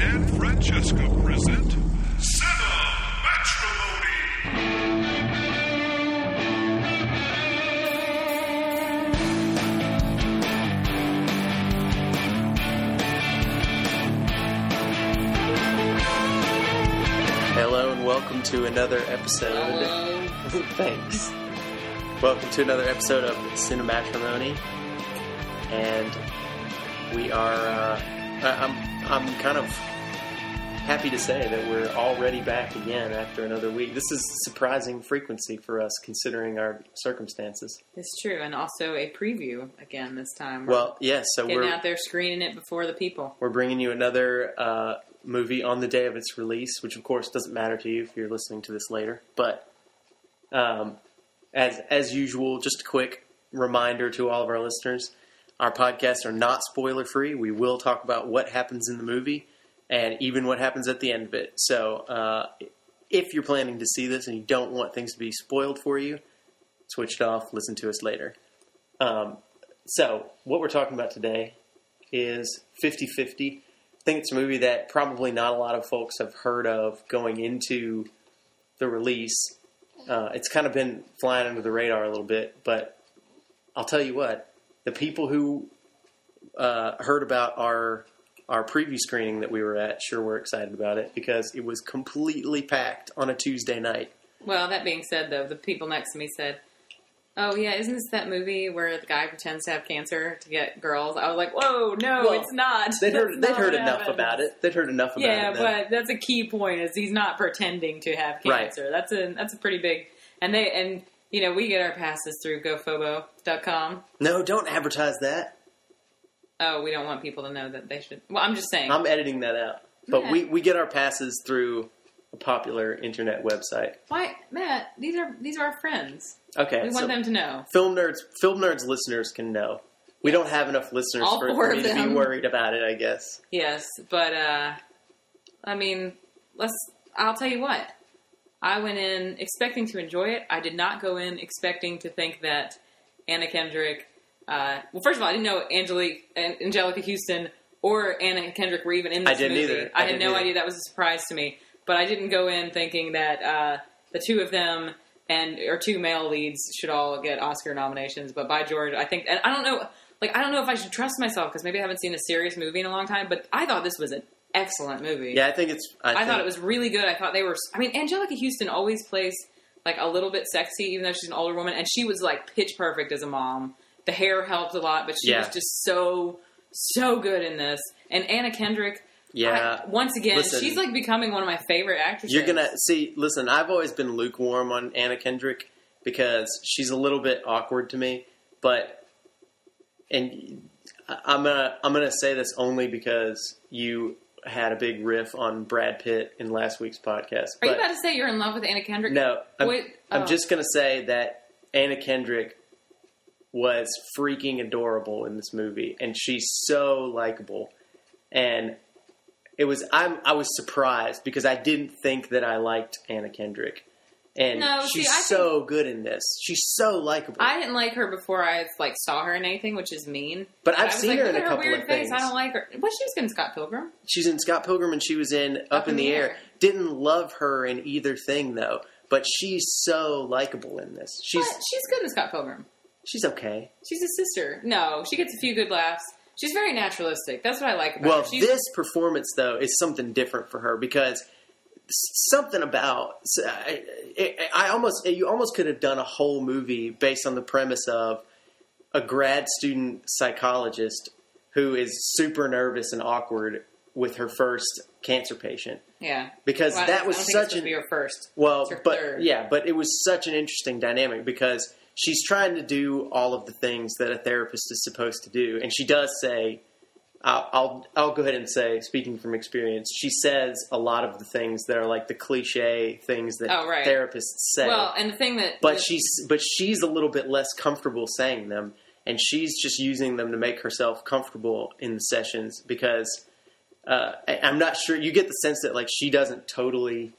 and Francesca present Cinema Matrimony. Hello and welcome to another episode. Thanks. Welcome to another episode of Cinematrimony, and we are. Uh, I- I'm I'm kind of happy to say that we're already back again after another week. This is surprising frequency for us considering our circumstances. It's true, and also a preview again this time. We're Well, yes, so getting we're out there screening it before the people. we're bringing you another uh, movie on the day of its release, which of course doesn't matter to you if you're listening to this later. But um, as as usual, just a quick reminder to all of our listeners: our podcasts are not spoiler free. We will talk about what happens in the movie and even what happens at the end of it. So uh, if you're planning to see this and you don't want things to be spoiled for you, switch it off. Listen to us later. Um, so what we're talking about today is 50-50. I think it's a movie that probably not a lot of folks have heard of going into the release. Uh, it's kind of been flying under the radar a little bit, but I'll tell you what: the people who uh, heard about our our preview screening that we were at sure were excited about it because it was completely packed on a Tuesday night. Well, that being said, though, the people next to me said, "Oh yeah, isn't this that movie where the guy pretends to have cancer to get girls?" I was like, "Whoa, no, Well, it's not." They'd heard they'd heard enough happens." about it. They'd heard enough about Yeah, it. then. but that's a key point: is he's not pretending to have cancer. Right. That's a that's a pretty big, and they and you know we get our passes through GoFobo.com. no, don't advertise that. Oh, we don't want people to know that they should. Well, I'm just saying. I'm editing that out. But we, we get our passes through a popular internet website. Why, Matt? These are these are our friends. Okay, We so want them to know. film nerds film nerds listeners can know. We don't have enough listeners All for, for me of to be worried about it. I guess. Yes, but uh I mean, let's I'll tell you what. I went in expecting to enjoy it. I did not go in expecting to think that Anna Kendrick uh, well, first of all, I didn't know Angelique, Anjelica Huston or Anna Kendrick were even in this I didn't movie. either. I, I had didn't no either. idea. That was a surprise to me. But I didn't go in thinking that uh, the two of them and or two male leads should all get Oscar nominations. But by George, I think, and I don't know, like I don't know if I should trust myself because maybe I haven't seen a serious movie in a long time. But I thought this was an excellent movie. Yeah, I think it's. I, I think, thought it was really good. I thought they were. I mean, Anjelica Huston always plays like a little bit sexy, even though she's an older woman, and she was like pitch perfect as a mom. The hair helped a lot, but she Yeah. was just so so good in this. And Anna Kendrick, Yeah, I- once again, Listen. she's like becoming one of my favorite actresses. you're gonna see. Listen, I've always been lukewarm on Anna Kendrick because she's a little bit awkward to me. But and I'm gonna I'm gonna say this only because you had a big riff on Brad Pitt in last week's podcast. Are you about to say you're in love with Anna Kendrick? No, I'm, Wait, I'm oh. just going to say that Anna Kendrick was freaking adorable in this movie, and she's so likable. And it was I'm I was surprised because I didn't think that I liked Anna Kendrick, and No, she's I so good in this. She's so likable. I didn't like her before I like saw her in anything, which is mean. But I've seen like, her in a couple weird of face. things. I don't like her. Well, she was in Scott Pilgrim. She's in Scott Pilgrim, and she was in Up, in, the, air. Didn't love her in either thing though, but she's so likable in this. She's But she's good in Scott Pilgrim. she's okay. She's a sister. No, she gets a few good laughs. She's very naturalistic. That's what I like about Well, her. She's, this performance though is something different for her because something about I, I I almost you almost could have done a whole movie based on the premise of a grad student psychologist who is super nervous and awkward with her first cancer patient yeah. because Well, that was don't think it's such an her first. well, but third. yeah, but it was such an interesting dynamic because she's trying to do all of the things that a therapist is supposed to do, and she does say, I'll, "I'll I'll go ahead and say, speaking from experience, she says a lot of the things that are like the cliche things that Oh, right. therapists say, Well, and the thing that but she's but she's a little bit less comfortable saying them, and she's just using them to make herself comfortable in the sessions because." Uh, I, I'm not sure. You get the sense that like she doesn't totally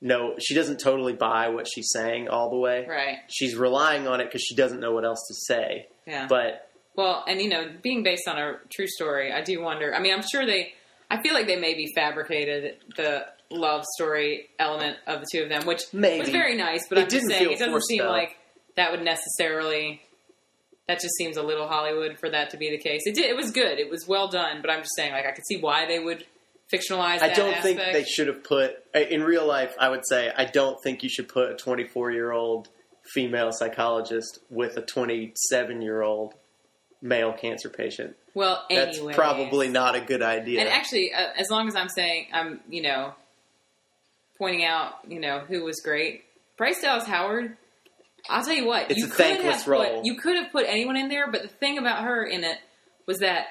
know. She doesn't totally buy what she's saying all the way. right. She's relying on it because she doesn't know what else to say. Yeah. But Well, and you know, being based on a true story, I do wonder. I mean, I'm sure they. I feel like they maybe fabricated the love story element of the two of them, which Maybe. was very nice. But It I'm just saying it doesn't seem though. like that would necessarily. That just seems a little Hollywood for that to be the case. It did. It was good. It was well done. But I'm just saying, like, I could see why they would fictionalize. I don't aspect. think they should have put in real life. I would say I don't think you should put a 24 year old female psychologist with a 27 year old male cancer patient. Well, That's probably not a good idea. And actually, uh, as long as I'm saying, I'm, you know, pointing out, you know, who was great. Bryce Dallas Howard. I'll tell you what, It's you a could thankless have role. Put, you could have put anyone in there, but the thing about her in it was that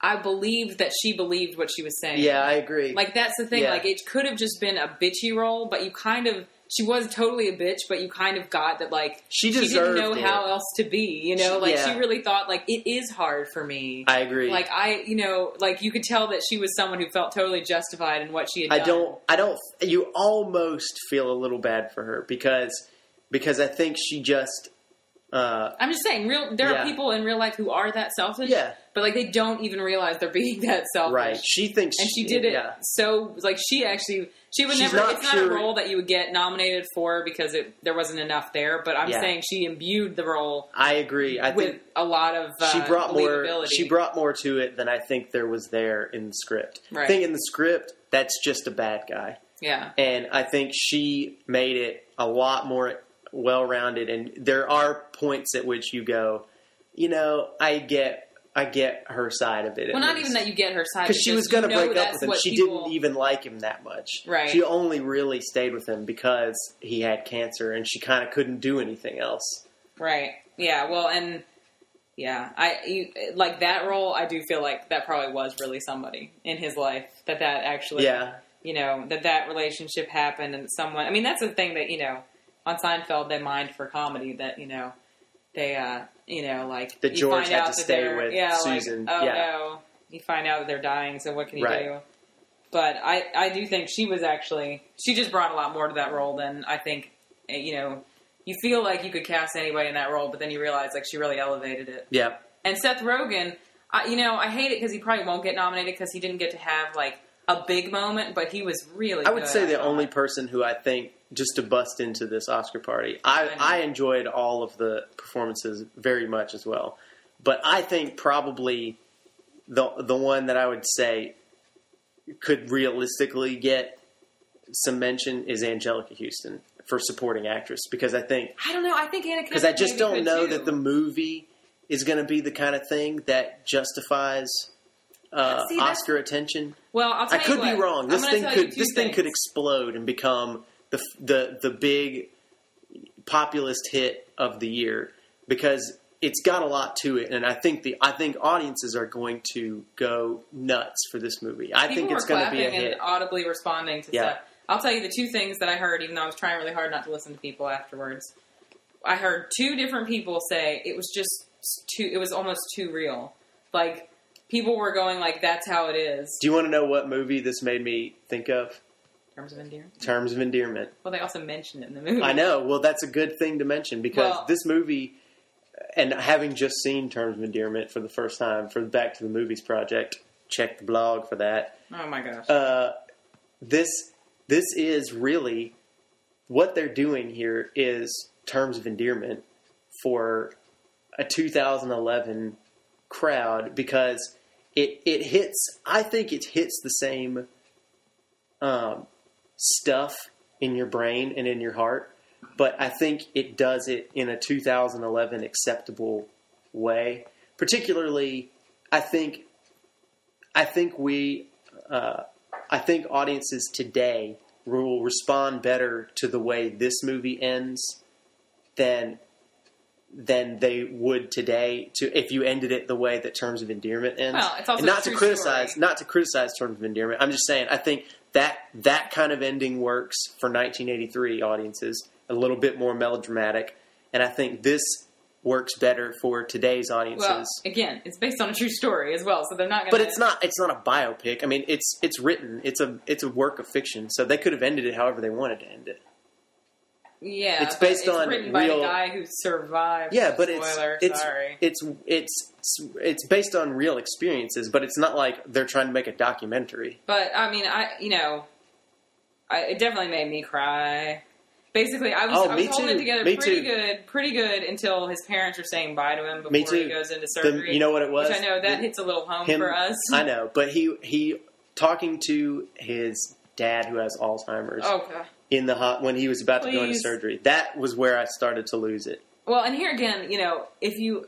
I believed that she believed what she was saying. yeah, I agree. Like that's the thing. Yeah. Like it could have just been a bitchy role, but you kind of she was totally a bitch, but you kind of got that like She didn't know it. how else to be. You know, She- like yeah. she really thought like it is hard for me. I agree. Like I, you know, like you could tell that she was someone who felt totally justified in what she had done. I done. don't. I don't. You almost feel a little bad for her because because I think she just. Uh, I'm just saying, real. There Yeah. are people in real life who are that selfish. Yeah. but like they don't even realize they're being that selfish. right. She thinks And she did it Yeah. so like she actually she would She's never. not it's not a role that you would get nominated for because it there wasn't enough there. But I'm Yeah. saying she imbued the role I agree. I with think a lot of uh, she brought more. She brought more to it than I think there was there in the script. Right. I think in the script that's just a bad guy, yeah. and I think she made it a lot more well rounded. And there are points at which you go, you know, I get. I get her side of it. Well, not least. even that you get her side because she was going to break up with him. She people- didn't even like him that much. Right. She only really stayed with him because he had cancer, and she kind of couldn't do anything else. Right. Yeah. Well, and yeah, I you, like that role. I do feel like that probably was really somebody in his life that that actually, Yeah. you know, that that relationship happened and someone. I mean, that's the thing that you know on Seinfeld they mind for comedy that you know they, uh you know, like That you George find had out to stay with yeah, Susan. Like, oh Yeah. no, you find out that they're dying. So what can you Right. do? But I, I do think she was actually she just brought a lot more to that role than I think eh, you know. You feel like you could cast anybody in that role, but then you realize like she really elevated it. Yeah. And Seth Rogen, I, you know, I hate it because he probably won't get nominated because he didn't get to have like a big moment, but he was really. I would say the only person who I think just to bust into this Oscar party, I, I. I enjoyed all of the performances very much as well. But I think probably the the one that I would say could realistically get some mention is Anjelica Huston for supporting actress because I think I don't know. I think Anna because I just don't know too. that the movie is going to be the kind of thing that justifies uh, See, Oscar attention. Well, I could what, be wrong. This thing could this thing could explode and become the the the big populist hit of the year because it's got a lot to it, and I think the I think audiences are going to go nuts for this movie. I People think it's going to be a hit. and audibly responding to Yeah. stuff. I'll tell you the two things that I heard, even though I was trying really hard not to listen to people afterwards. I heard two different people say it was just too. It was almost too real. Like people were going like, "That's how it is." Do you want to know what movie this made me think of? In terms of endearment. Terms of Endearment. Well, they also mentioned it in the movie. I know. Well, that's a good thing to mention because Well- this movie, and having just seen Terms of Endearment for the first time for the Back to the Movies project, check the blog for that. Oh my gosh. Uh, this this is really what they're doing here is Terms of Endearment for a 2011 crowd because it it hits. I think it hits the same um, stuff in your brain and in your heart, but I think it does it in a 2011 acceptable way. Particularly, I think I think we uh, I think audiences today will respond better to the way this movie ends than than they would today to if you ended it the way that Terms of Endearment ends. Well, it's also and not to criticize story. not to criticize Terms of Endearment. I'm just saying I think that that kind of ending works for 1983 audiences, a little bit more melodramatic, and I think this works better for today's audiences. well, again, it's based on a true story as well, so they're not Gonna... But it's not. It's not a biopic. I mean, it's it's written. It's a it's a work of fiction. So they could have ended it however they wanted to end it. Yeah, It's based on written by real- the guy who survived. Yeah, but it's Spoiler, it's sorry. it's it's it's based on real experiences, but it's not like they're trying to make a documentary. But I mean, I you know, I, it definitely made me cry. Basically, I was Oh, I was holding too. it together Me pretty too. good, pretty good until his parents are saying bye to him before he goes into The, surgery. you know what it was? which I know that The- hits a little home him- for us. I know, but he he talking to his dad who has Alzheimer's Oh god. In the hot when he was about to go into surgery. That was where I started to lose it. Well, and here again, you know, if you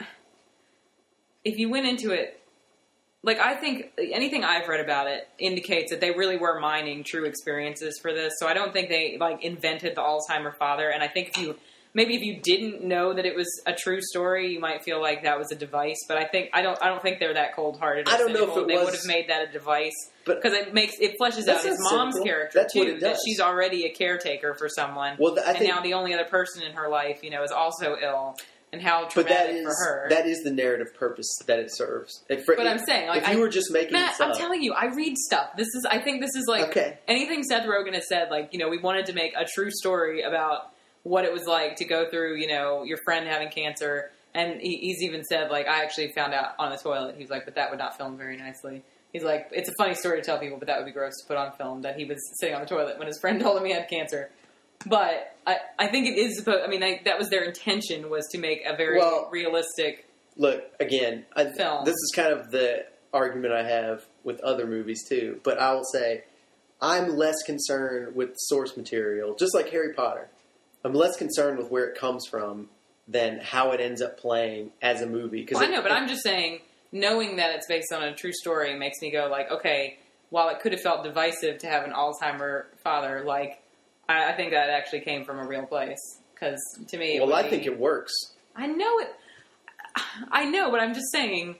if you went into it like I think anything I've read about it indicates that they really were mining true experiences for this. So I don't think they like invented the Alzheimer father and I think if you maybe if you didn't know that it was a true story, you might feel like that was a device, but I think I don't I don't think they're that cold-hearted. I don't know if it they was- would have made that a device But- because it makes it fleshes out his mom's simple. character That's too that she's already a caretaker for someone Well, th- and think now the only other person in her life, you know, is also ill, and how but that traumatic for her. that is the narrative purpose that it serves. If, But I'm saying, like, if you I- were just making Matt, I'm telling you, I read stuff. This is, I think, this is like Okay. anything Seth Rogen has said. Like, you know, we wanted to make a true story about what it was like to go through, you know, your friend having cancer. And he, he's even said, like, I actually found out on the toilet. He's like, but that would not film very nicely. He's like, it's a funny story to tell people, but that would be gross to put on film. That he was sitting on the toilet when his friend told him he had cancer. But I, I think it is supposed. I mean, I, that was their intention was to make a very Well- realistic. Look again. I, Film. This is kind of the argument I have with other movies too. But I will say, I'm less concerned with source material, just like Harry Potter. I'm less concerned with where it comes from than how it ends up playing as a movie. Because Well, I know, but I'm just saying, knowing that it's based on a true story makes me go like, okay, while it could have felt divisive to have an Alzheimer father, like I, I think that actually came from a real place. Because to me, it well, I be- think it works. I know it. I know, but I'm just saying.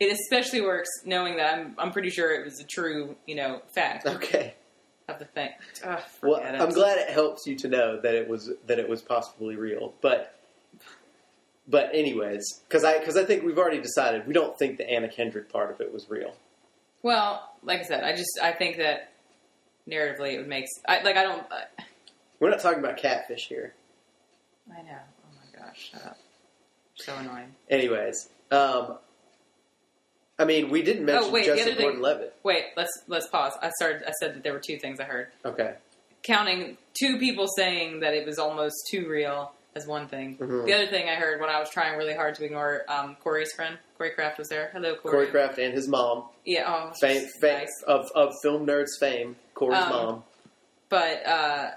It especially works knowing that I'm. I'm pretty sure it was a true, you know, fact Okay. Of the thing. Ugh, Well, it. I'm glad it helps you to know that it was that it was possibly real. But but anyways, because I because I think we've already decided we don't think the Anna Kendrick part of it was real. Well, like I said, I just I think that narratively it makes. I like. I don't. I, We're not talking about catfish here. I know. Oh my gosh! Shut up. So annoying. Anyways, um, I mean, we didn't mention Oh, wait, the Joseph thing- Gordon-Levitt. Wait, let's let's pause. I started. I said that there were two things I heard. Okay. Counting two people saying that it was almost too real as one thing. Mhm. The other thing I heard when I was trying really hard to ignore um, Corey's friend, Corey Kraft was there. Hello, Corey. Corey Kraft and his mom, Yeah. Oh, fame, fame nice. of of film nerds fame. Corey's Um, mom. But uh,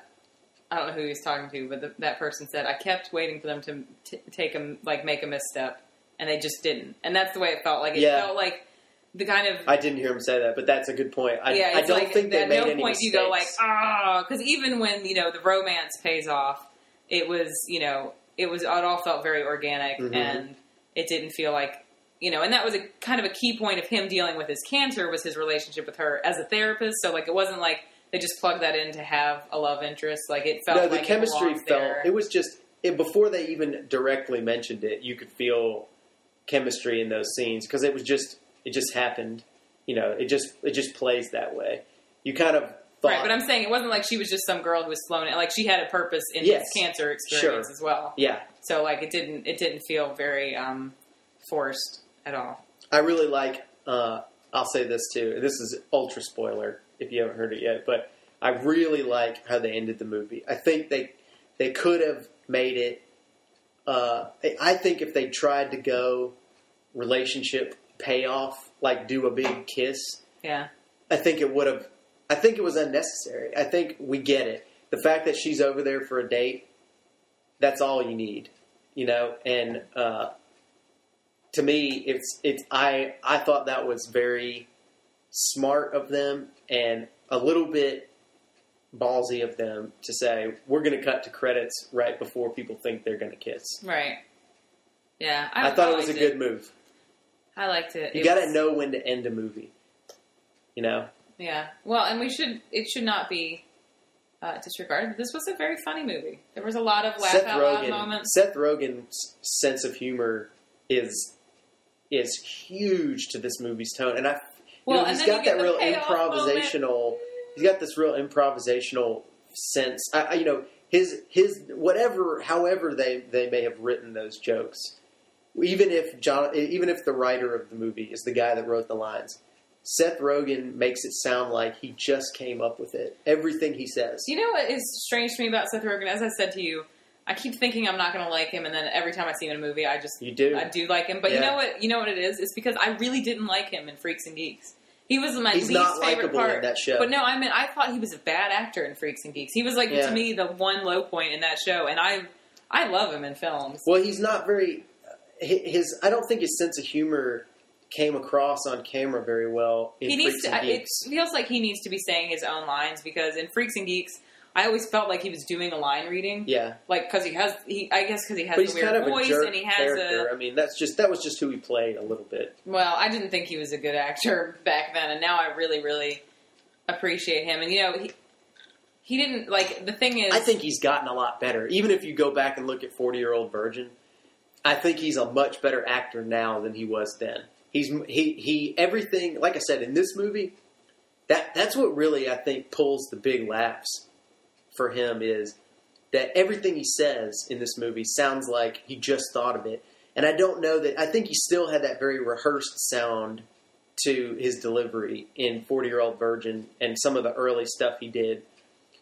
I don't know who he was talking to, but the, that person said I kept waiting for them to t- take a like make a misstep, and they just didn't. And that's the way it felt. Like it Yeah. felt like the kind of I didn't hear him say that, but that's a good point. I, yeah, I don't like think they at made no any point mistakes. you go like ah, because even when you know the romance pays off, it was you know it was it all felt very organic Mhm. and it didn't feel like you know, and that was a kind of a key point of him dealing with his cancer was his relationship with her as a therapist. So like it wasn't like they just plugged that in to have a love interest. Like it felt no, the like chemistry belongs felt. there. It was just it, before they even directly mentioned it. You could feel chemistry in those scenes because it was just it just happened. You know, it just it just plays that way. You kind of thought, Right, but I'm saying it wasn't like she was just some girl who was flown. Like she had a purpose in Yes. his cancer experience Sure. as well. yeah, So like it didn't it didn't feel very um, forced at all. I really like. Uh, I'll say this too. This is ultra spoiler if you haven't heard it yet, but I really like how they ended the movie. I think they they could have made it. Uh, I- think if they tried to go relationship payoff, like do a big kiss, Yeah. I think it would have. I think it was unnecessary. I think we get it. The fact that she's over there for a date, that's all you need, you know. And uh, to me, it's it's. I I thought that was very smart of them and a little bit ballsy of them to say we're going to cut to credits right before people think they're going to kiss. Right. Yeah. I, thought it was a good move. I liked it. You got to was- know when to end a movie. You know. Yeah. Well, and we should. It should not be uh, disregarded. This was a very funny movie. There was a lot of laugh Seth out loud moments. Seth Rogen's sense of humor is is huge to this movie's tone, and I, you Well, know, and he's got you that real improvisational. He's got this real improvisational sense. I, I, you know, his his whatever, however they they may have written those jokes, even if John, even if the writer of the movie is the guy that wrote the lines, Seth Rogen makes it sound like he just came up with it. Everything he says. You know what is strange to me about Seth Rogen? As I said to you, I keep thinking I'm not going to like him, and then every time I see him in a movie, I just You do. I do like him. But you know what? You know what it is? It's because I really didn't like him in Freaks and Geeks. He was my He's least favorite part. that show. But no, I mean, I thought he was a bad actor in Freaks and Geeks. He was like Yeah. to me the one low point in that show, and I I love him in films. Well, he's not very. His I don't think his sense of humor came across on camera very well. In he needs Freaks to. and I- It feels like he needs to be saying his own lines because in Freaks and Geeks, I always felt like he was doing a line reading. Yeah, Like because he has, he I guess because he has but he's the weird kind of voice a jerk and he has character. a I mean, that's just that was just who he played a little bit. Well, I didn't think he was a good actor back then, and now I really, really appreciate him. And you know, he he didn't like the thing is. I think he's gotten a lot better. Even if you go back and look at Forty Year Old Virgin, I think he's a much better actor now than he was then. He's he he everything. Like I said in this movie, that that's what really I think pulls the big laughs for him is that everything he says in this movie sounds like he just thought of it. And I don't know that I think he still had that very rehearsed sound to his delivery in Forty Year Old Virgin and some of the early stuff he did.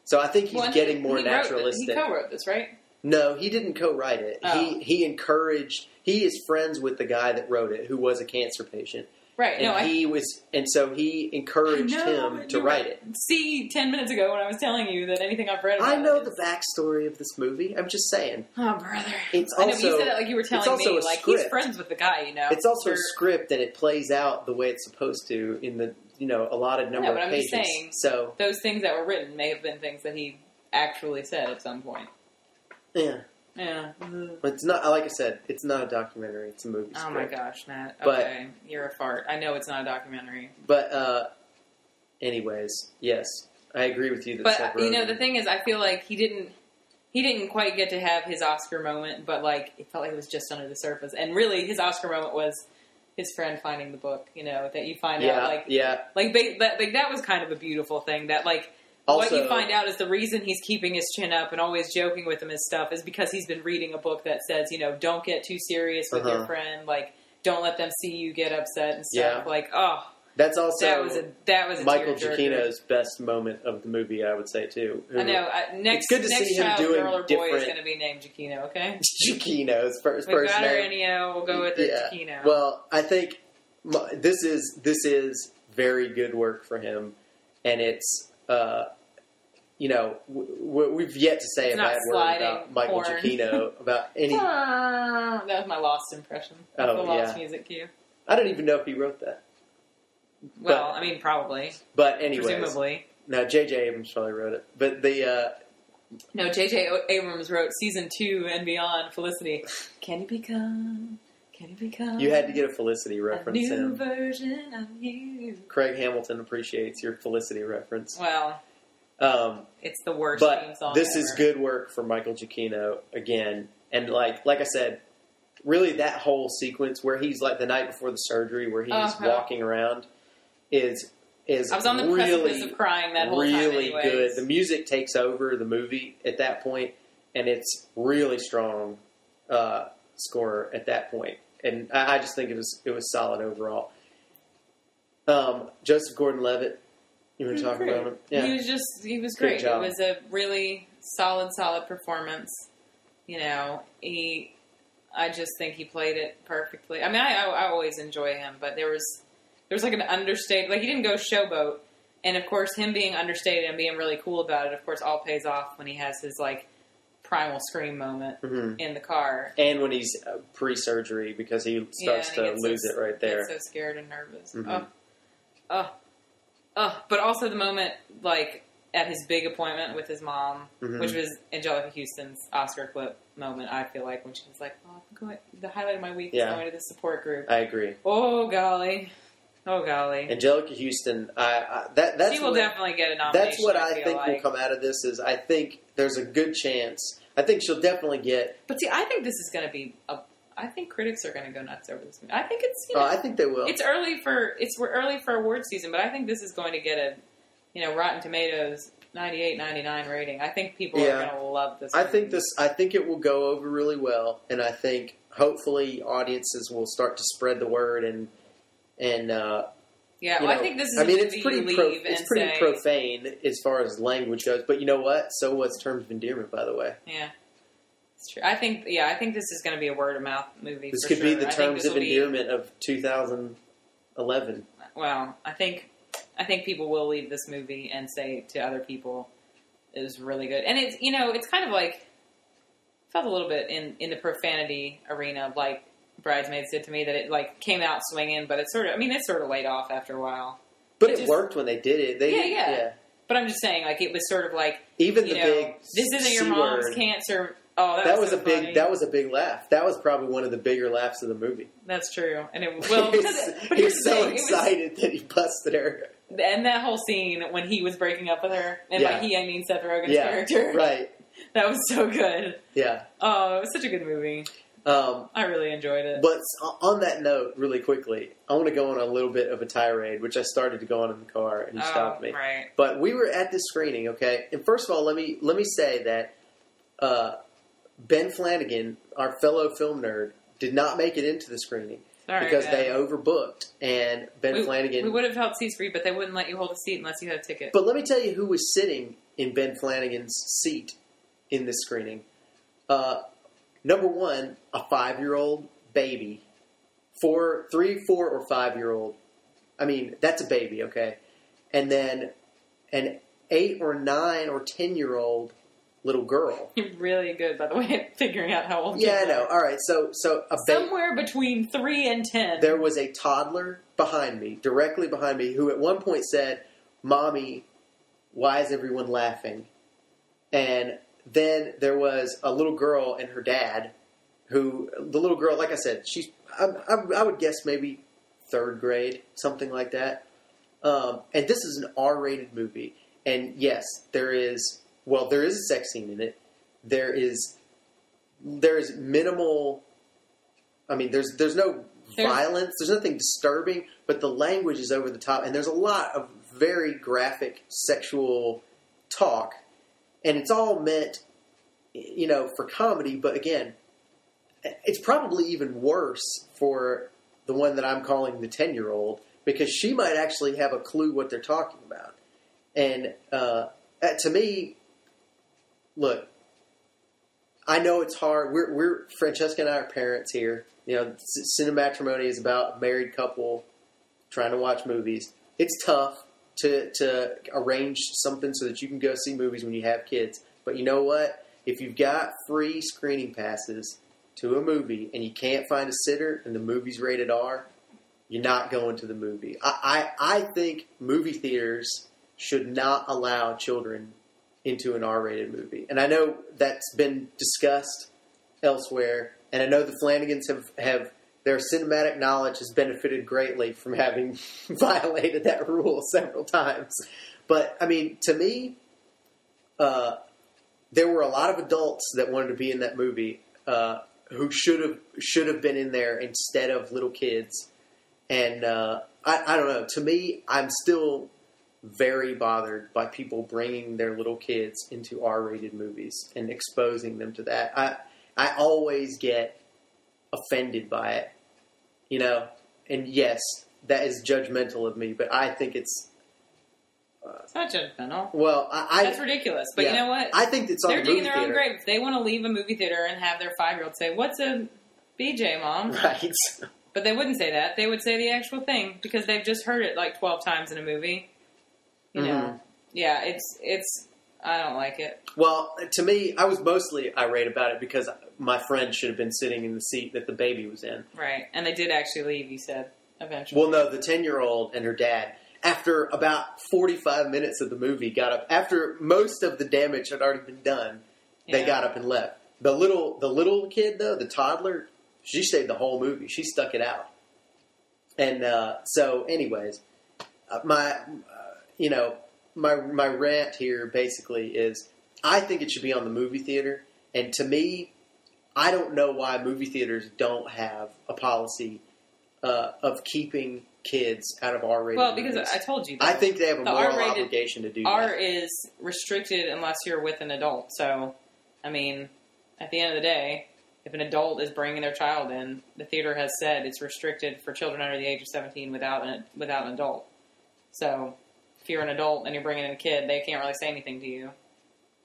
So I think he's Well, getting he- more he wrote naturalistic. He co-wrote this, right? No, he didn't co-write it. Oh. He he encouraged. He is friends with the guy that wrote it, who was a cancer patient, Right. and no, I he was, and so he encouraged know, him to write right. it. See, ten minutes ago when I was telling you that anything I've read, I know the backstory of this movie. I'm just saying, Oh, brother. It's I know, you said it like you were telling also me, like he's friends with the guy, you know. it's also a script, and it plays out the way it's supposed to in the you know allotted number No, but of I'm just pages. saying- so Those things that were written may have been things that he actually said at some point. yeah, Yeah. but it's not like I said. It's not a documentary. It's a movie. Oh script. my gosh, Matt. But- Okay, you're a fart. I know it's not a documentary. But uh, anyways, yes, I agree with you. That But Seth you know, Rogen- the thing is, I feel like he didn't. He didn't quite get to have his Oscar moment, but like it felt like it was just under the surface. And really, his Oscar moment was his friend finding the book. You know that you find yeah, out like yeah. like they, that like that was kind of a beautiful thing. That like what you find out is the reason he's keeping his chin up and always joking with him and stuff is because he's been reading a book that says you know don't get too serious with Uh-huh. your friend. Like don't let them see you get upset and stuff. Yeah. Like oh That's also that was a that was a Michael. Giacchino's best moment of the movie, I would say too. I know. Uh, next, good to next see him doing girl or boy, is going to be named Giacchino. Okay, Giacchino's first we've first got name. Ennio. We'll go with it, Yeah. Giacchino. Well, I think my, this is this is very good work for him, and it's uh, you know w- w- we've yet to say It's a bad word about Michael porn. Giacchino about any. Ah, that was my lost impression. Oh, the lost yeah. music cue. I don't even know if he wrote that, Well, But- I mean, probably, but anyways, presumably. no, J.J. Abrams probably wrote it. But the uh, No, J.J. Abrams wrote season two and beyond. Felicity, can you become? Can you become? you had to get a Felicity a reference new in. version of you. Craig Hamilton appreciates your Felicity reference. Well, Um, it's the worst theme but song. this is good work for Michael Giacchino again, and like like I said, really that whole sequence where he's like the night before the surgery, where he's Uh-huh. walking around, is is I was on the really precipice of crying that whole time. really anyways. good. The music takes over the movie at that point, and it's really strong uh, score at that point. And I, I just think it was it was solid overall. Um, Joseph Gordon-Levitt, you were He was talking great. about him, yeah. He was just he was great. It was a really solid, solid performance. You know, he I just think he played it perfectly. I mean, I, I, I always enjoy him, but there was there was like an understated like he didn't go showboat, and of course him being understated and being really cool about it, of course, all pays off when he has his like primal scream moment Mhm. in the car. and when he's uh, pre-surgery because he starts and he to lose so, it right there. Gets so scared and nervous. Mhm. Oh, oh, oh! But also the moment, like at his big appointment with his mom, Mhm. which was Anjelica Huston's Oscar clip moment. I feel like when she was like, "Oh, I'm going, the highlight of my week Yeah. is going to the support group." I agree. oh golly, oh golly, Anjelica Huston, I, I that that's she will what, definitely get a nomination. that's what I, feel think like. will come out of this. Is I think there's a good chance. I think she'll definitely get. But see, I think this is going to be. A, I think critics are going to go nuts over this movie. I think it's you know, Oh, I think they will. it's early for it's we're early for award season, but I think this is going to get a you know Rotten Tomatoes 98, 99 rating. I think people Yeah. are going to love this. I movie. think this. I think it will go over really well, and I think hopefully audiences will start to spread the word and and uh, Yeah, well, know, I think this is I mean, it's pretty pro, it's pretty say, profane as far as language goes. But you know what? So was terms of endearment, by the way. Yeah, it's true. I think yeah, I think this is going to be a word of mouth movie. This could be the terms of will be- endearment of 2011. Well, I think I think people will leave this movie and say to other people it was really good. And it's you know it's kind of like felt a little bit in in the profanity arena of like Bridesmaids did to me that it like came out swinging, but it sort of I mean it sort of laid off after a while. But It it, just- worked when they did it. They, Yeah, yeah. But I'm just saying like it was sort of like Even the know big this isn't your C mom's word. cancer. Oh, that, That was, was so a big. That was a big laugh. That was probably one of the bigger laughs of the movie. That's true, and it well he was, but he was so it was- excited that he busted her. and that whole scene when he was breaking up with her, and Yeah. by he I mean Seth Rogen's Yeah, character, right. that was so good. Yeah. Oh, it was such a good movie. Um, I really enjoyed it. but on that note, really quickly, I want to go on a little bit of a tirade, which I started to go on in the car, and you oh, stopped me. Right. But we were at this screening, okay. And first of all, let me let me say that uh, Ben Flanagan, our fellow film nerd, did not make it into the screening Sorry, because Ben. they overbooked, and Ben we, Flanagan. We would have held seats for you, but they wouldn't let you hold a seat unless you had a ticket. But let me tell you who was sitting in Ben Flanagan's seat in this screening. Uh, number one, a five-year-old baby, four, three, four, or five-year-old. I mean, that's a baby, okay. And then an eight or nine or ten-year-old little girl. You're really good, by the way, at figuring out how old. Yeah, I know. are. All right, so so a baby. Somewhere between three and ten. there was a toddler behind me, directly behind me, who at one point said, "Mommy, why is everyone laughing?" And then there was a little girl and her dad, who the little girl, like I said, she's I, I, I would guess maybe third grade, something like that. Um, and this is an R-rated movie, and yes, there is well, there is a sex scene in it. There is there is minimal. I mean, there's there's no There's- violence. There's nothing disturbing, but the language is over the top, and there's a lot of very graphic sexual talk, and it's all meant, you know, for comedy. But again, it's probably even worse for the one that I'm calling the ten year old because she might actually have a clue what they're talking about, and uh, uh, to me, look. I know it's hard. We're, we're Francesca and I are parents here. You know, Cinematrimony is about a married couple trying to watch movies. It's tough to to arrange something so that you can go see movies when you have kids. But you know what? If you've got free screening passes to a movie and you can't find a sitter and the movie's rated R, you're not going to the movie. I, I, I think movie theaters should not allow children into an R-rated movie. And I know that's been discussed elsewhere, and I know the Flanagans have, have their cinematic knowledge has benefited greatly from having violated that rule several times. But I mean, to me, uh, there were a lot of adults that wanted to be in that movie uh, who should have should have been in there instead of little kids. And uh, I, I don't know. To me, I'm still very bothered by people bringing their little kids into R-rated movies and exposing them to that. I I always get offended by it, you know. And yes, that is judgmental of me, but I think it's uh, It's not judgmental. well. I, That's ridiculous. But yeah. you know what? I think it's on They're digging their own theater. grave. If they want to leave a movie theater and have their five year old say, What's a BJ, mom? Right. But they wouldn't say that. They would say the actual thing because they've just heard it like 12 times in a movie. You know? Mhm. Yeah, it's, it's, I don't like it. Well, to me, I was mostly irate about it because my friend should have been sitting in the seat that the baby was in. Right. And they did actually leave, you said, eventually. Well, no, the 10 year old and her dad, after about 45 minutes of the movie, got up. After most of the damage had already been done, they got up and left. The little, the little kid, though, the toddler, she stayed the whole movie. She stuck it out. And uh, so, anyways, uh, my, you know, my my rant here basically is, I think it should be on the movie theater. And to me, I don't know why movie theaters don't have a policy uh, of keeping kids out of R-rated. Well, because movies. I told you, that. I think they have a the moral R-rated- obligation to do R that. is restricted unless you're with an adult. So, I mean, at the end of the day, if an adult is bringing their child in, the theater has said it's restricted for children under the age of 17 without an, without an adult. So, if you're an adult and you're bringing in a kid, they can't really say anything to you.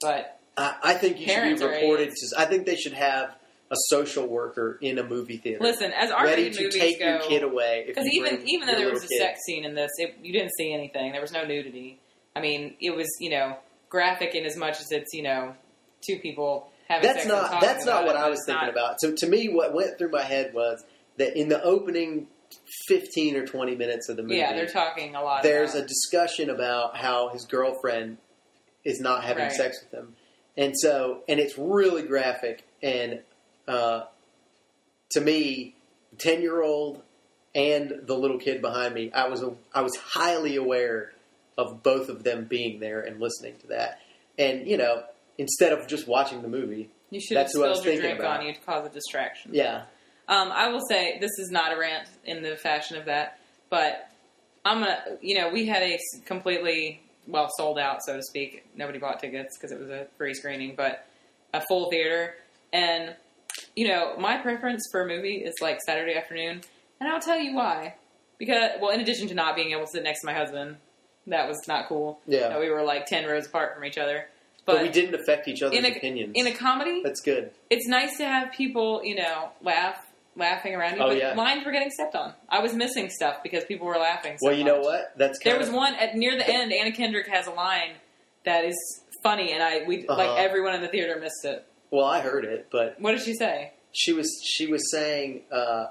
But I, I think you should be reported. To, I think they should have a social worker in a movie theater, listen, as ready R-rated to take go, your kid away. Because even even though there was a kid. sex scene in this, it, you didn't see anything. There was no nudity. I mean, it was you know graphic in as much as it's you know two people having That's not that's not what it, I was thinking not- about. So to me, what went through my head was that in the opening fifteen or twenty minutes of the movie, Yeah, they're talking a lot. there's a discussion about how his girlfriend is not having Right. sex with him, and so and it's really graphic. And uh, to me, ten year old and the little kid behind me, I was I was highly aware of both of them being there and listening to that. And you know, instead of just watching the movie, you should have that's was spilled your drink about. on you to cause a distraction. yeah, Um, I will say this is not a rant in the fashion of that, but I'm gonna. You know, we had a completely well sold out, so to speak. Nobody bought tickets because it was a free screening, but a full theater. And you know, my preference for a movie is like Saturday afternoon, and I'll tell you why. Because well, in addition to not being able to sit next to my husband, that was not cool. yeah. That we were like ten rows apart from each other. but, But, we didn't affect each other's in a opinions. in a comedy, that's good. it's nice to have people, you know, laugh, laughing around you. Oh, but yeah. lines were getting stepped on. I was missing stuff because people were laughing. So well, you know what? That's There was one at near the end. Anna Kendrick has a line that is funny, and I we Uh-huh. like everyone in the theater missed it. Well, I heard it, but What did she say? she was she was saying, uh,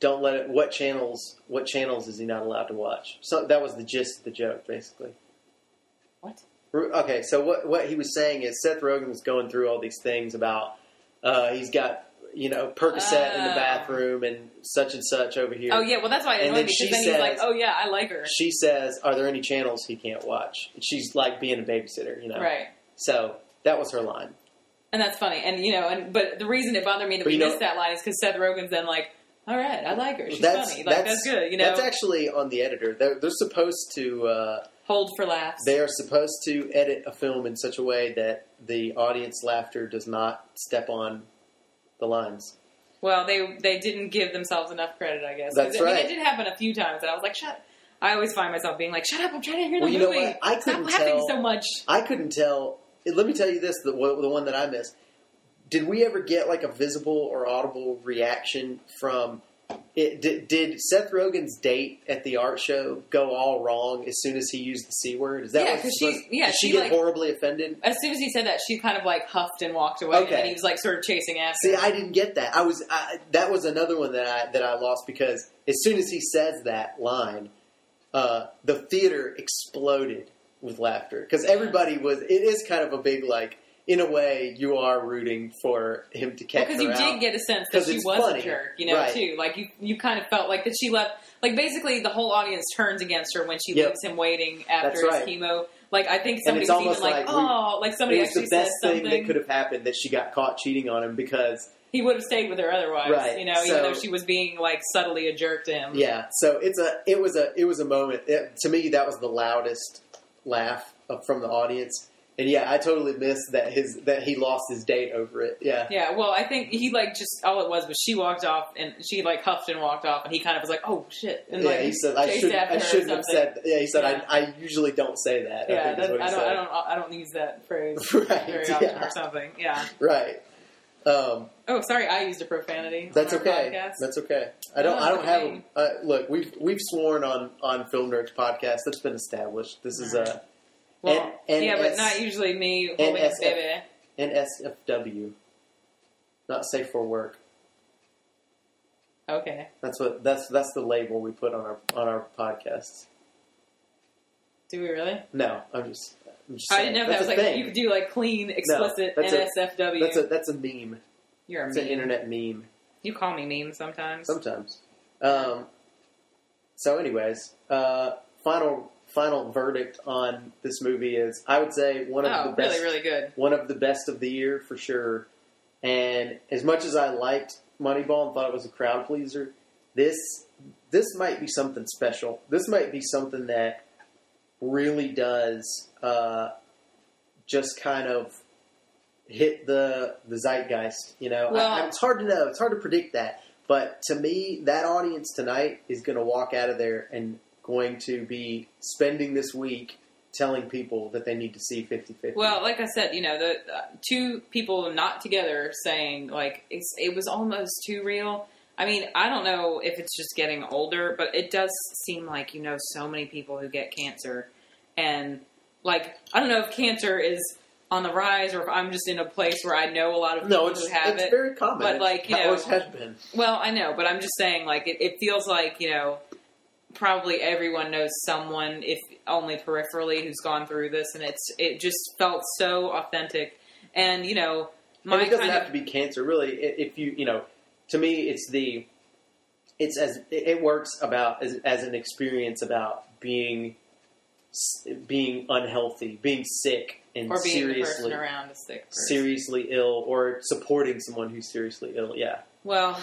"Don't let it." What channels? What channels is he not allowed to watch? So that was the gist of the joke, basically. What? Okay, so what what he was saying is Seth Rogen was going through all these things about uh, he's got you know Percocet in the Oh. bathroom and such and such over here. Oh yeah, well that's why And annoyed she because then he's like, says- "Oh yeah, I like her." She says, "Are there any channels he can't watch?" She's like being a babysitter, you know. Right. So that was her line. And that's funny. And you know, and but the reason it bothered me that But we you know- missed that line is because Seth Rogen's then like, "All right, I like her. She's that's, funny. Like that's, good." You know, that's actually on the editor. They're, they're supposed to. Uh, hold for laughs. They are supposed to edit a film in such a way that the audience laughter does not step on the lines. Well, they they didn't give themselves enough credit, I guess. That's I mean, right. it did happen a few times, and I was like, "Shut." I always find myself being like, "Shut up! I'm trying to hear the Well, you know what? I couldn't laughing tell- so much." I couldn't tell. Let me tell you this: the, the one that I missed. Did we ever get like a visible or audible reaction from? It, did, did Seth Rogen's date at the art show go all wrong as soon as he used the c word? Is that Yeah, what 'cause she- yeah, did she, she, get like- horribly offended? As soon as he said that, she kind of like huffed and walked away, Okay. and he was like sort of chasing after. See, her. I didn't get that. I was I, that was another one that I that I lost because as soon as he says that line, uh, the theater exploded with laughter because everybody was. It is kind of a big like. In a way, you are rooting for him to catch because her you out. did get a sense that she was funny. a jerk, you know, Right. too. Like you, you kind of felt like that she left. Like basically, the whole audience turns against her when she Yep. leaves him waiting after his chemo. Like I think And somebody it's was even like, like we- "Oh," like somebody it was actually the best said thing something. that could have happened that she got caught cheating on him because he would have stayed with her otherwise, Right. you know, So- even though she was being like subtly a jerk to him. yeah. So it's a it was a it was a moment it, to me that was the loudest laugh from the audience. And yeah, I totally missed that his that he lost his date over it. Yeah. Yeah, well, I think he like just all it was was she walked off and she like huffed and walked off, and he kind of was like, "Oh shit!" And yeah, like he said I shouldn't. I shouldn't have said. Yeah, he said Yeah. I, I usually don't say that. I Yeah, is that, I don't, said. I don't, I don't use that phrase Right, very often yeah. or something. Yeah. Right. Um, Oh, sorry, I used a profanity. that's okay. podcast. That's okay. I don't. Oh, I don't have. A, uh, look, we've we've sworn on on Film Nerds podcast. That's been established. This is a well, N- yeah, but not usually me holding a NSF. baby. NSFW, not safe for work. Okay. That's what. That's that's the label we put on our on our podcasts. Do we really? No, I'm just. I'm just I didn't know if that's that was like thing. you could do like clean, explicit that's a- NSFW. That's a that's a meme. You're a It's meme. an internet meme. You call me meme sometimes. Sometimes. Um, so, anyways, uh, final final verdict on this movie is I would say one of oh, the best really, really good. one of the best of the year for sure. And as much as I liked Moneyball and thought it was a crowd pleaser, this this might be something special. This might be something that really does uh, just kind of hit the the zeitgeist. You know, Well- I, it's hard to know. It's hard to predict that. But to me, that audience tonight is going to walk out of there and going to be spending this week telling people that they need to see 50-50. Well, like I said, you know, the uh, two people not together saying like it's, it was almost too real. I mean, I don't know if it's just getting older, but it does seem like you know so many people who get cancer, and like I don't know if cancer is on the rise or if I'm just in a place where I know a lot of people no, it's, who have it's it. very common. but, like, you know- always has been. Well, I know, but I'm just saying, like, it, it feels like, you know, probably everyone knows someone, if only peripherally, who's gone through this, and it's it just felt so authentic. And, you know, my and it doesn't have of, to be cancer, really. If you, you know, to me, it's the, it's as it works about as, as an experience about being, being unhealthy, being sick, and or being seriously, around a sick person. seriously ill, or supporting someone who's seriously ill. Yeah, Well,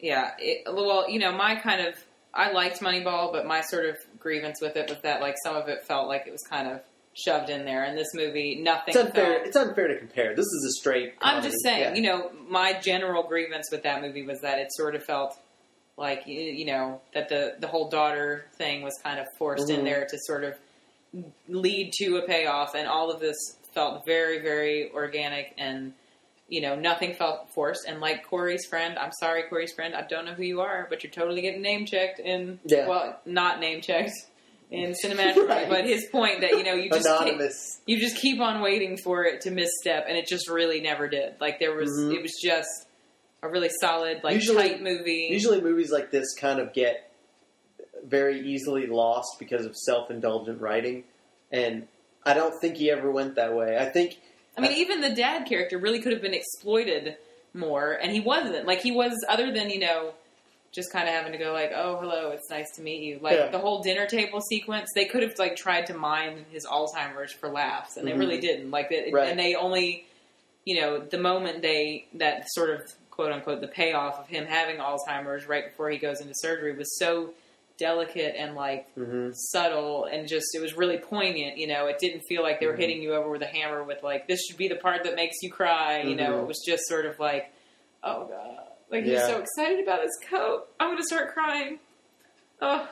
yeah. It, well, you know, my kind of I liked Moneyball, but my sort of grievance with it was that like some of it felt like it was kind of shoved in there. And this movie, nothing. it's unfair. Felt, It's unfair to compare. This is a straight. I'm just saying, Yeah. you know, my general grievance with that movie was that it sort of felt like you know that the the whole daughter thing was kind of forced in Mhm. there to sort of lead to a payoff, and all of this felt very very organic and. You know, nothing felt forced. And like Corey's friend, I'm sorry, Corey's friend, I don't know who you are, but you're totally getting name checked in, Yeah. well, not name checked in Cinematic. Right. But his point that, you know, you just keep, you just keep on waiting for it to misstep, and it just really never did. Like there was, Mhm. it was just a really solid, like Usually- tight movie. Usually, movies like this kind of get very easily lost because of self-indulgent writing, and I don't think he ever went that way. I think I mean, even the dad character really could have been exploited more, and he wasn't. Like he was, other than you know, just kind of having to go like, "Oh, hello, it's nice to meet you." Like Yeah. the whole dinner table sequence, they could have like tried to mine his Alzheimer's for laughs, and Mhm. they really didn't. Like, it, Right. and they only, you know, the moment they that sort of quote unquote the payoff of him having Alzheimer's right before he goes into surgery was so delicate and like mhm. subtle and just it was really poignant you know it didn't feel like they were Mhm. hitting you over with a hammer with like this should be the part that makes you cry you know Mhm. it was just sort of like oh god like he's Yeah. so excited about his coat i'm gonna start crying oh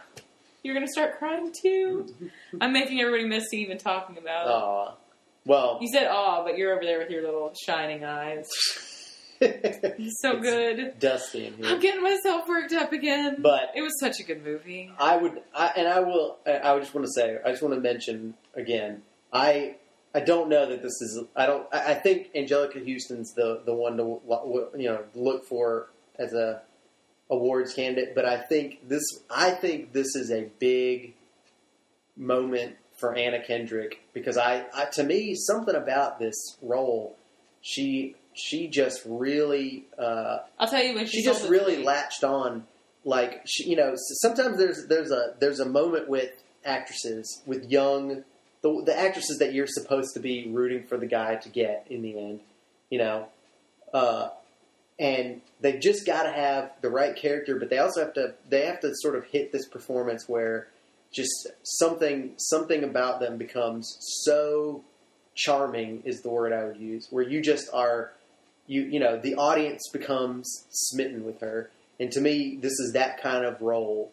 you're gonna start crying too i'm making everybody miss even talking about it Aw. well, you said oh but you're over there with your little shining eyes so good dusty in i'm getting myself worked up again But it was such a good movie I would, I, and I will. I- I just want to say, I just want to mention again. I, I don't know that this is. I don't. I, I think Anjelica Huston's the the one to you know look for as a awards candidate. But I think this. I think this is a big moment for Anna Kendrick because I, I to me something about this role. She she just really. Uh, i'll tell you when she, she just really latched on like she, you know sometimes there's there's a there's a moment with actresses with young the, the actresses that you're supposed to be rooting for the guy to get in the end you know uh, and they've just got to have the right character but they also have to they have to sort of hit this performance where just something something about them becomes so charming is the word I would use where you just are you you know the audience becomes smitten with her and to me this is that kind of role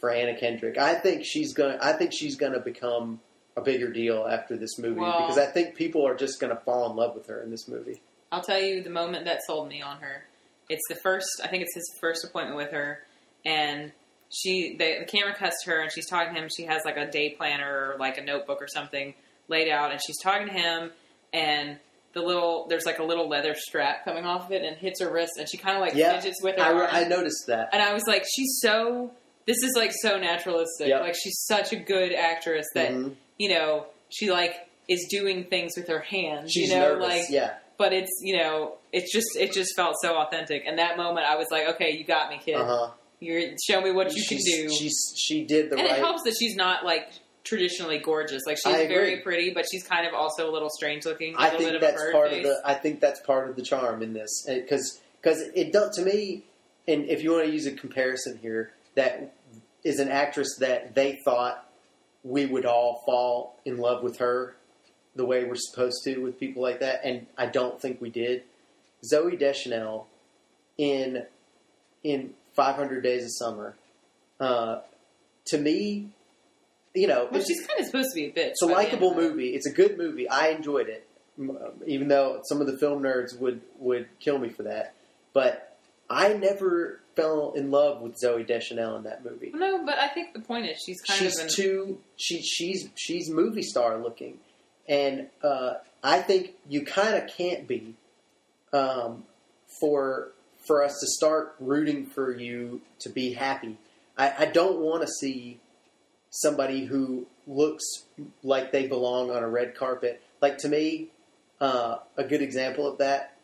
for Anna Kendrick I think she's going to I think she's going to become a bigger deal after this movie Well- because I think people are just going to fall in love with her in this movie I'll tell you the moment that sold me on her. It's the first. I think it's his first appointment with her, and she the, the camera cuts her and she's talking to him. She has like a day planner or like a notebook or something laid out, and she's talking to him, and the little there's like a little leather strap coming off of it and hits her wrist, and she kind of like Yeah, fidgets with her. I, arm. I noticed that and I was like, she's so. This is like so naturalistic. Yep. Like she's such a good actress that Mhm. you know she like is doing things with her hands. she's you know, nervous like yeah but it's you know it's just it just felt so authentic and that moment i was like okay you got me kid uh-huh you're show me what you can do she's she did the and right it helps that she's not like traditionally gorgeous like she's very pretty but she's kind of also a little strange looking I think bit of that's part face. of the. I think that's part of the charm in this because because it does to me. And if you want to use a comparison here, that is an actress that they thought we would all fall in love with her the way we're supposed to with people like that, and I don't think we did. Zooey Deschanel in in 500 Days of Summer, uh, to me, you know, Well, she's kind of supposed to be a bitch. it's a by the end likable movie. It's a good movie. I enjoyed it, even though some of the film nerds would would kill me for that. But I never fell in love with Zooey Deschanel in that movie. No, but I think the point is she's kind She's of an, too she she's she's movie star looking, and uh, I think you kind of can't be um, for for us to start rooting for you to be happy. I, I don't want to see somebody who looks like they belong on a red carpet. Like to me, uh, a good example of that,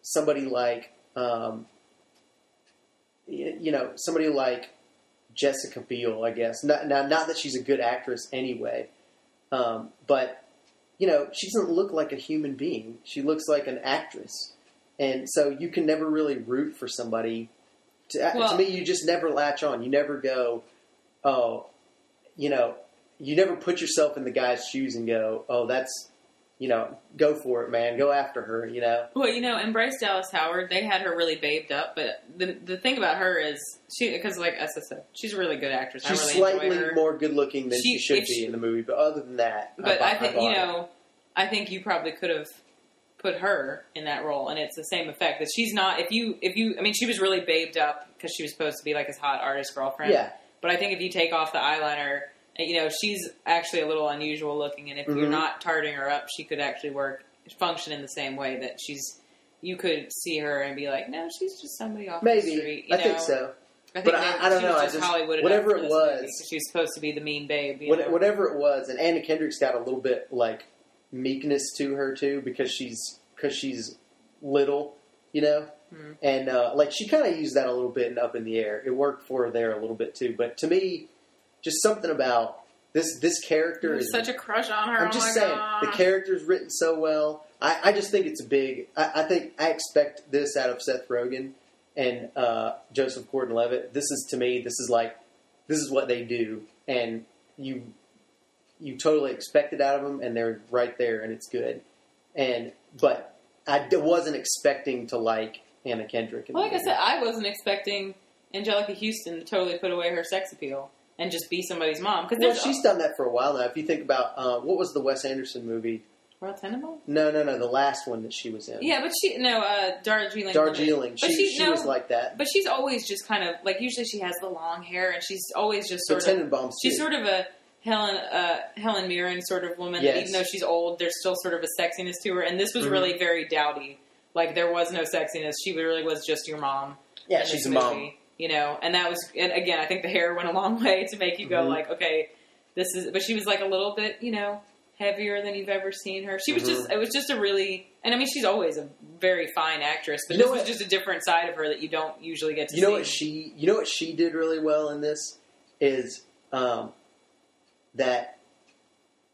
somebody like um, you know somebody like Jessica Biel, I guess. Not, now, not that she's a good actress anyway, um, but you know she doesn't look like a human being. She looks like an actress, and so you can never really root for somebody. To, to me, you just never latch on. You never go, oh, you know, you never put yourself in the guy's shoes and go, oh, that's, you know, go for it, man, go after her. You know, Well, you know, Bryce Dallas Howard, they had her really babed up, but the the thing about her is she because like as I said, she's a really good actress. she's I really slightly more good looking than she, She- should be she- in the movie. But other than that, But bu- I think you know, I think you probably could have put her in that role, and it's the same effect. That she's not. If you, if you, I mean, she was really babed up because she was supposed to be like his hot artist girlfriend. yeah, But I think if you take off the eyeliner, uh, you know, she's actually a little unusual looking, and if Mhm. you're not tarting her up, she could actually work, function in the same way that she's. You could see her and be like, no, she's just somebody off the street. You I think so. I think But I- I don't know, Was I just Hollywood whatever it for this movie, was- she was supposed to be the mean babe. What, know? whatever it was, and Anna Kendrick's got a little bit like meekness to her too because she's because she's little, you know, Mhm. and uh, like she kind of used that a little bit and Up in the Air. It worked for her there a little bit too. But to me, just something about this this character is such a crush on her. I'm oh just my saying God. the character's written so well. I, I just think it's a big. I, I think I expect this out of Seth Rogen and uh, Joseph Gordon-Levitt. This is to me. This is like this is what they do, and you you totally expect it out of them, and they're right there, and it's good. And but I d- wasn't expecting to like Anna Kendrick. Well, like I said, I wasn't expecting Anjelica Huston to totally put away her sex appeal and just be somebody's mom. Because well, she's done that for a while now. If you think about uh, what was the Wes Anderson movie? Royal Tenenbaum? No, no, no, the last one that she was in. Yeah, but she no uh, Darjeeling. Darjeeling. But She, she- she no, was like that. But she's always just kind of like usually she has the long hair and she's always just So sort of Tenenbaums she's too. sort of a Helen uh, Helen Mirren sort of woman. That Yes. even though she's old, there's still sort of a sexiness to her. And this was Mhm. really very dowdy. Like there was no sexiness. She really was just your mom. yeah, she's this a mom. You know, and that was and again, I think the hair went a long way to make you go Mhm. like, okay, this is. But she was like a little bit, you know, heavier than you've ever seen her. She was just. Mhm. It was just a really. And I mean, she's always a very fine actress, but You know this was what- just a different side of her that you don't usually get to You know see. what she? You know what she did really well in this is um, that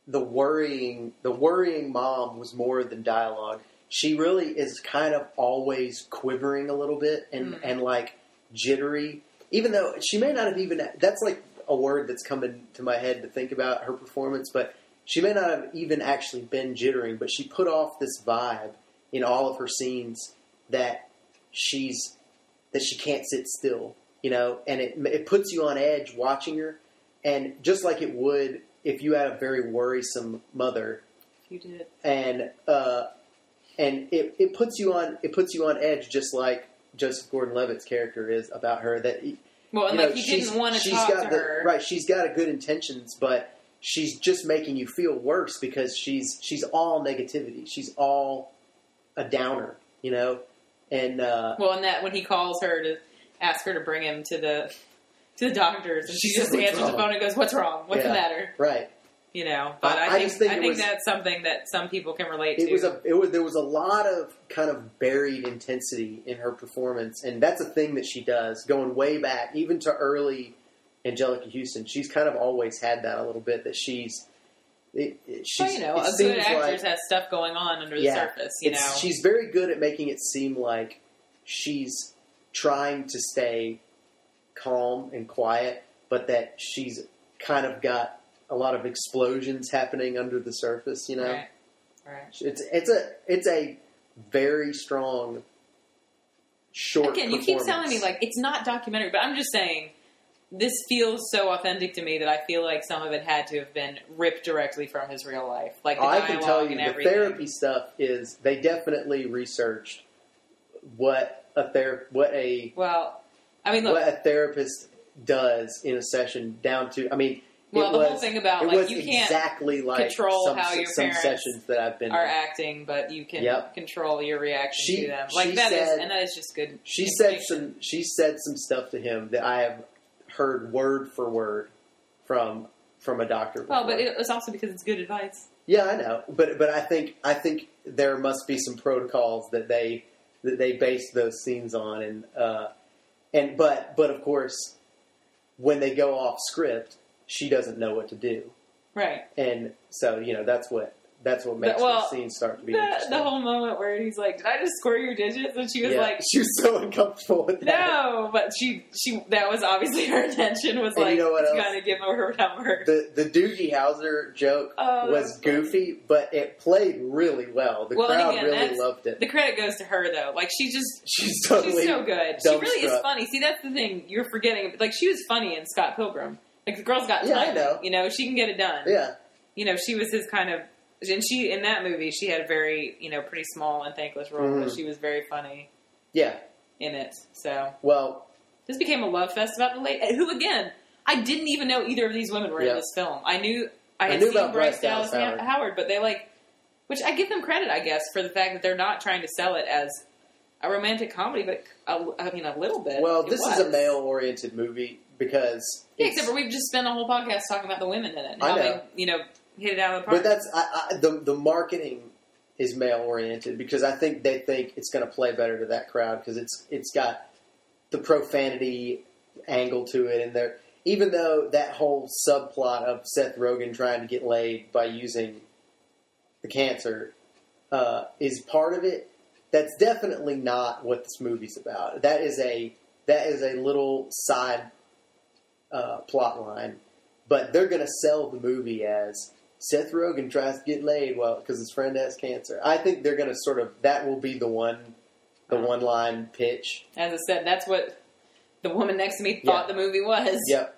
the worrying the worrying mom was more than dialogue. She really is kind of always quivering a little bit and Mm. and like jittery, even though she may not have even. That's like a word that's coming to my head to think about her performance, but she may not have even actually been jittering, but she put off this vibe in all of her scenes that she's that she can't sit still, you know, and it it puts you on edge watching her, and just like it would if you had a very worrisome mother, you did. and uh, and it, it puts you on it puts you on edge just like Joseph Gordon-Levitt's character is about her that Well, and you know, like you she's- didn't want to she's talk got to the, her. Right, she's got a good intentions, but she's just making you feel worse because she's she's all negativity. She's all a downer, you know. And uh, Well, and that when he calls her to ask her to bring him to the to the doctors, and she just says, "What's answers the phone and goes, "What's wrong? What's the matter?" right, You know. But I- I, I think just think I think was- that's something that some people can relate it to. was a it was there was a lot of kind of buried intensity in her performance, and that's a thing that she does going way back, even to early Anjelica Huston. She's kind of always had that a little bit that she's. It, it, she's well, you know, a good actress like- has stuff going on under Yeah. the surface. You know, she's very good at making it seem like she's trying to stay calm and quiet, but that she's kind of got a lot of explosions happening under the surface. You know, Right. Right. it's it's a it's a very strong short. Again, you keep telling me like it's not documentary, but I'm just saying this feels so authentic to me that I feel like some of it had to have been ripped directly from his real life. Like the oh, I can tell you the everything. therapy stuff is they definitely researched what a ther- what a Well, I mean, look. what a therapist does in a session down to I mean well, it the was, whole thing about like you can't exactly like control some, how your some parents sessions that I've been are in. acting, but you can Yep. control your reaction She- to them. Like that that is, said- and that is just good. She said some she said some stuff to him that I have heard word for word from from a doctor. Well, but it, it's also because it's good advice. Yeah, I know, but but I think I think there must be some protocols that they that they base those scenes on, and uh, and but but of course, when they go off script, she doesn't know what to do, Right. and so you know that's what that's what makes well, the scene start to be The, interesting. the whole moment where he's like, "Did I just squirt your digits?" and she was yeah, like, she was so uncomfortable with that. "No," but she she that was obviously her intention was And like, you know what? "Gonna give her her number." The the Doogie Howser joke Oh, was that's funny. goofy, but it played really well. The Well, crowd again, really loved it. The credit goes to her though. Like she just She's totally she's so good. She really is funny. See, that's the thing you're forgetting. Like she was funny in Scott Pilgrim. Like the girl's got Yeah, I know. You know, she can get it done. yeah. You know, she was his kind of. And she in that movie, she had a very you know pretty small and thankless role, but Mhm. she was very funny Yeah. in it. So Well, this became a love fest about the late. Who again? I didn't even know either of these women were Yeah. in this film. I knew I I had knew seen Bryce Dallas Dallas Howard. Howard. but they like, which I give them credit, I guess, for the fact that they're not trying to sell it as a romantic comedy, but a, I mean a little bit. well, It this is a male-oriented movie because Yeah, except for we've just spent a whole podcast talking about the women in it. And I how know. they, you know, hit it out of the park. But that's I, I, the the marketing is male oriented because I think they think it's going to play better to that crowd because it's it's got the profanity angle to it, and they're even though that whole subplot of Seth Rogen trying to get laid by using the cancer uh, is part of it. That's definitely not what this movie's about. That is a that is a little side uh, plot line, but they're going to sell the movie as Seth Rogen tries to get laid well because his friend has cancer. I think they're going to sort of that will be the one the Uh-huh. one line pitch. As I said, that's what the woman next to me thought Yeah. the movie was. Yep.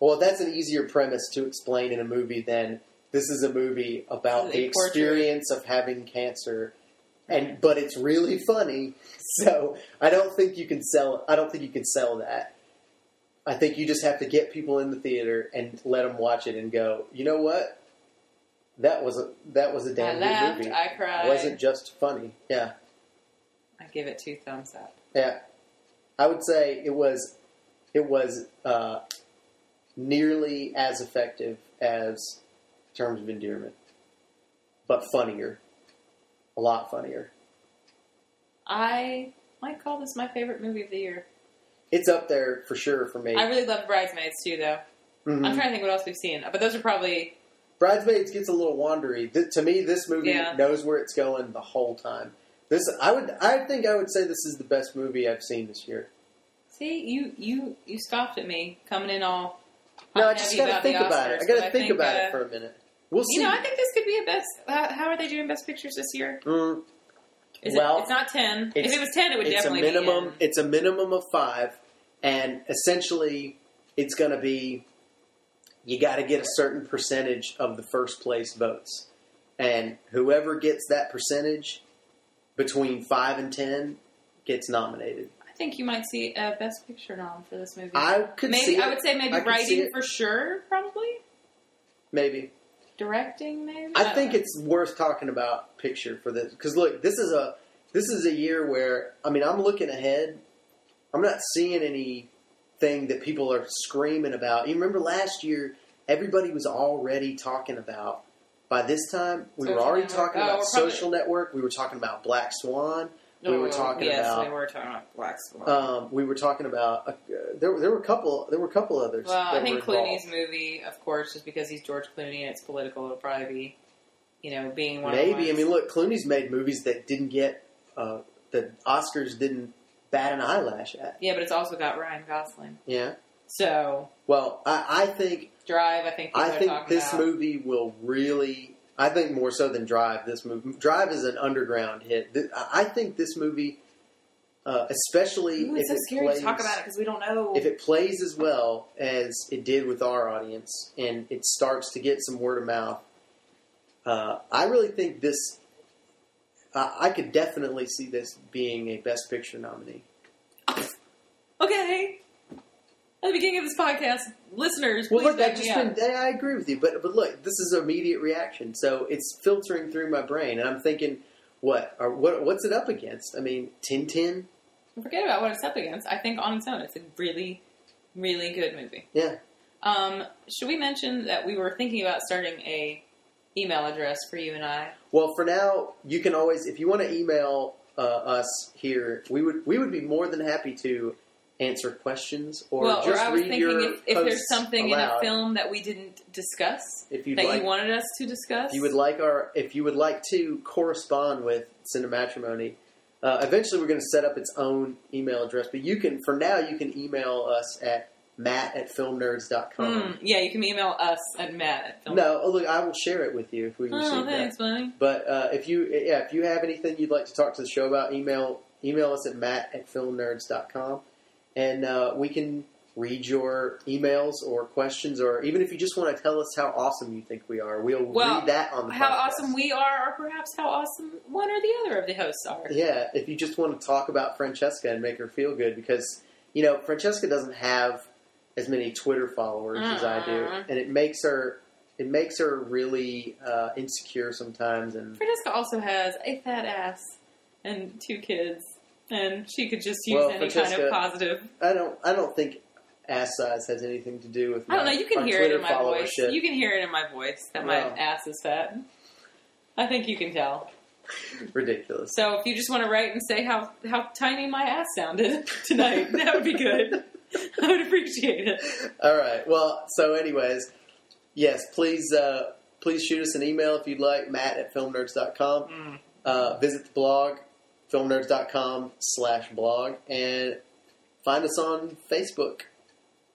Well, that's an easier premise to explain in a movie than this is a movie about the portrait. experience of having cancer, and but it's really funny. So I don't think you can sell. I don't think you can sell that. I think you just have to get people in the theater and let them watch it and go. You know what? That was a that was a damn laughed, good movie. I cried. It wasn't just funny. Yeah. I give it two thumbs up. Yeah, I would say it was it was uh, nearly as effective as Terms of Endearment, but funnier, a lot funnier. I might call this my favorite movie of the year. It's up there for sure for me. I really love Bridesmaids too, though. Mhm. I'm trying to think what else we've seen, but those are probably Bridesmaids gets a little wandery. Th- to me, this movie Yeah. knows where it's going the whole time. This, I would, I think, I would say this is the best movie I've seen this year. see you you you scoffed at me coming in all. No, I just gotta think the about it. I gotta but think about uh, it for a minute. We'll see. You know, I think this could be a best. How, how are they doing best pictures this year? Mm, Is Well, it? It's not ten. If it was ten, it would it's a definitely minimum. be. in. It's a minimum of five, and essentially, it's going to be you got to get a certain percentage of the first place votes, and whoever gets that percentage between five and ten gets nominated. I think you might see a best picture nom for this movie. I could maybe see. I it. would say maybe I writing for sure, probably maybe. Directing, maybe. I don't think know. it's worth talking about picture for this because look, this is a this is a year where I mean I'm looking ahead. I'm not seeing anything that people are screaming about. You remember last year, everybody was already talking about. By this time, we were already Network. talking Oh, about probably- Social Network. We were talking about Black Swan. We were Oh, talking yes, about- we were talking about Black Swan. Um, we were talking about uh, there. There were a couple. There were a couple others. well, I think Clooney's movie, of course, just because he's George Clooney and it's political, it'll probably be, you know, being one. Maybe. Of I mean, look, Clooney's made movies that didn't get uh, the Oscars didn't bat an eyelash at. yeah, but it's also got Ryan Gosling. Yeah. So Well, I, I think Drive, I think I think this about. movie will really. I think more so than Drive. This movie, Drive is an underground hit. Th- I think this movie, uh, especially Ooh, if so it scary plays, to talk about it because we don't know. if it plays as well as it did with our audience, and it starts to get some word of mouth, uh, I really think this. Uh, I could definitely see this being a Best Picture nominee. okay. At the beginning of this podcast, listeners, Well, look, I just been, I agree with you, but but look, this is an immediate reaction, so it's filtering through my brain, and I'm thinking, what or what what's it up against? I mean, Tintin, Forget about what it's up against. I think on its own, it's a really, really good movie. yeah. Um, should we mention that we were thinking about starting a email address for you and I? Well, for now, you can always, if you want to email uh, us here, we would we would be more than happy to answer questions or well, just or I was read thinking your if, if there's something in aloud. a film that we didn't discuss if that like, you wanted us to discuss, if you would like our, if you would like to correspond with Cinematrimony, uh, eventually we're going to set up its own email address. But you can, for now, you can email us at matt at filmnerds.com. Hmm, yeah, you can email us at Matt at film. No, oh, look, I will share it with you if we receive Oh, that. buddy. But uh, if you, yeah, if you have anything you'd like to talk to the show about, email email us at matt at filmnerds.com, and uh, we can read your emails or questions, or even if you just want to tell us how awesome you think we are, we'll Well, read that on the How podcast. awesome we are, or perhaps how awesome one or the other of the hosts are. Yeah, if you just want to talk about Francesca and make her feel good, because you know Francesca doesn't have as many Twitter followers as I do, Uh-uh. and it makes her it makes her really uh, insecure sometimes. And Francesca also has a fat ass and two kids, and she could just use Well, any kind of positive. I don't I don't think ass size has anything to do with. I don't know. You can hear Twitter it in my voice. You can hear it in my voice that my ass is fat. I think you can tell. Ridiculous. So if you just want to write and say how how tiny my ass sounded tonight, that would be good. I would appreciate it. All right. Well, so anyways, yes, please uh, please shoot us an email if you'd like. Matt at filmnerds.com. Mm. Uh, visit the blog filmnerds.com slash blog and find us on Facebook,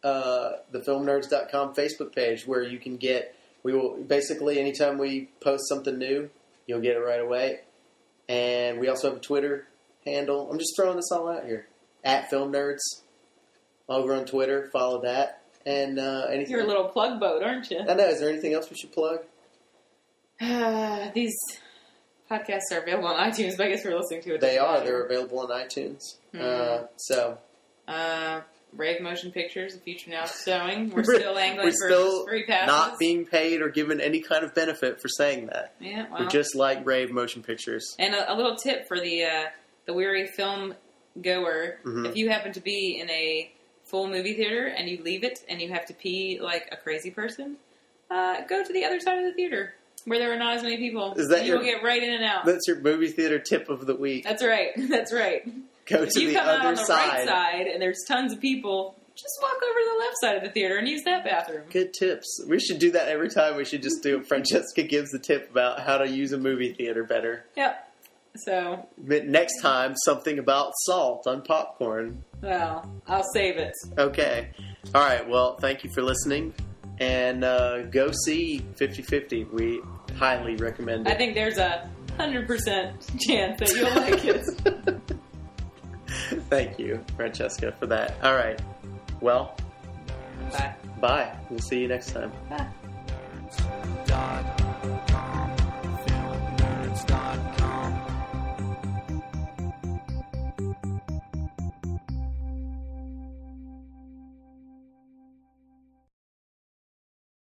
uh, the filmnerds.com Facebook page where you can get, we will basically, anytime we post something new, you'll get it right away. And we also have a Twitter handle. I'm just throwing this all out here. At Film Nerds over on Twitter. Follow that. And uh, anything. You're a little plug boat, aren't you? I know. Is there anything else we should plug? These podcasts are available on iTunes, but I guess we're listening to it. They are. They're available on iTunes. Mhm. Uh, so Uh, Rave Motion Pictures, the future now showing. We're still angling we're for still free passes. not being paid or given any kind of benefit for saying that. yeah, well. We're just like Rave Motion Pictures. and a, a little tip for the uh, the weary film goer: Mhm. if you happen to be in a full movie theater and you leave it and you have to pee like a crazy person, uh, go to the other side of the theater where there are not as many people. Is that you will get right in and out. That's your movie theater tip of the week. That's right. That's right. Go If to you the come out on the side. right side and there's tons of people, just walk over to the left side of the theater and use that bathroom. Good tips. We should do that every time. We should just do it. Francesca gives the tip about how to use a movie theater better. Yep. So, Next time, something about salt on popcorn. well, I'll save it. Okay. All right. Well, thank you for listening. And uh, go see 50 50. We highly recommend it. I think there's a 100% chance that you'll like it. Thank you, Francesca, for that. All right. Well, bye. Bye. We'll see you next time. Bye.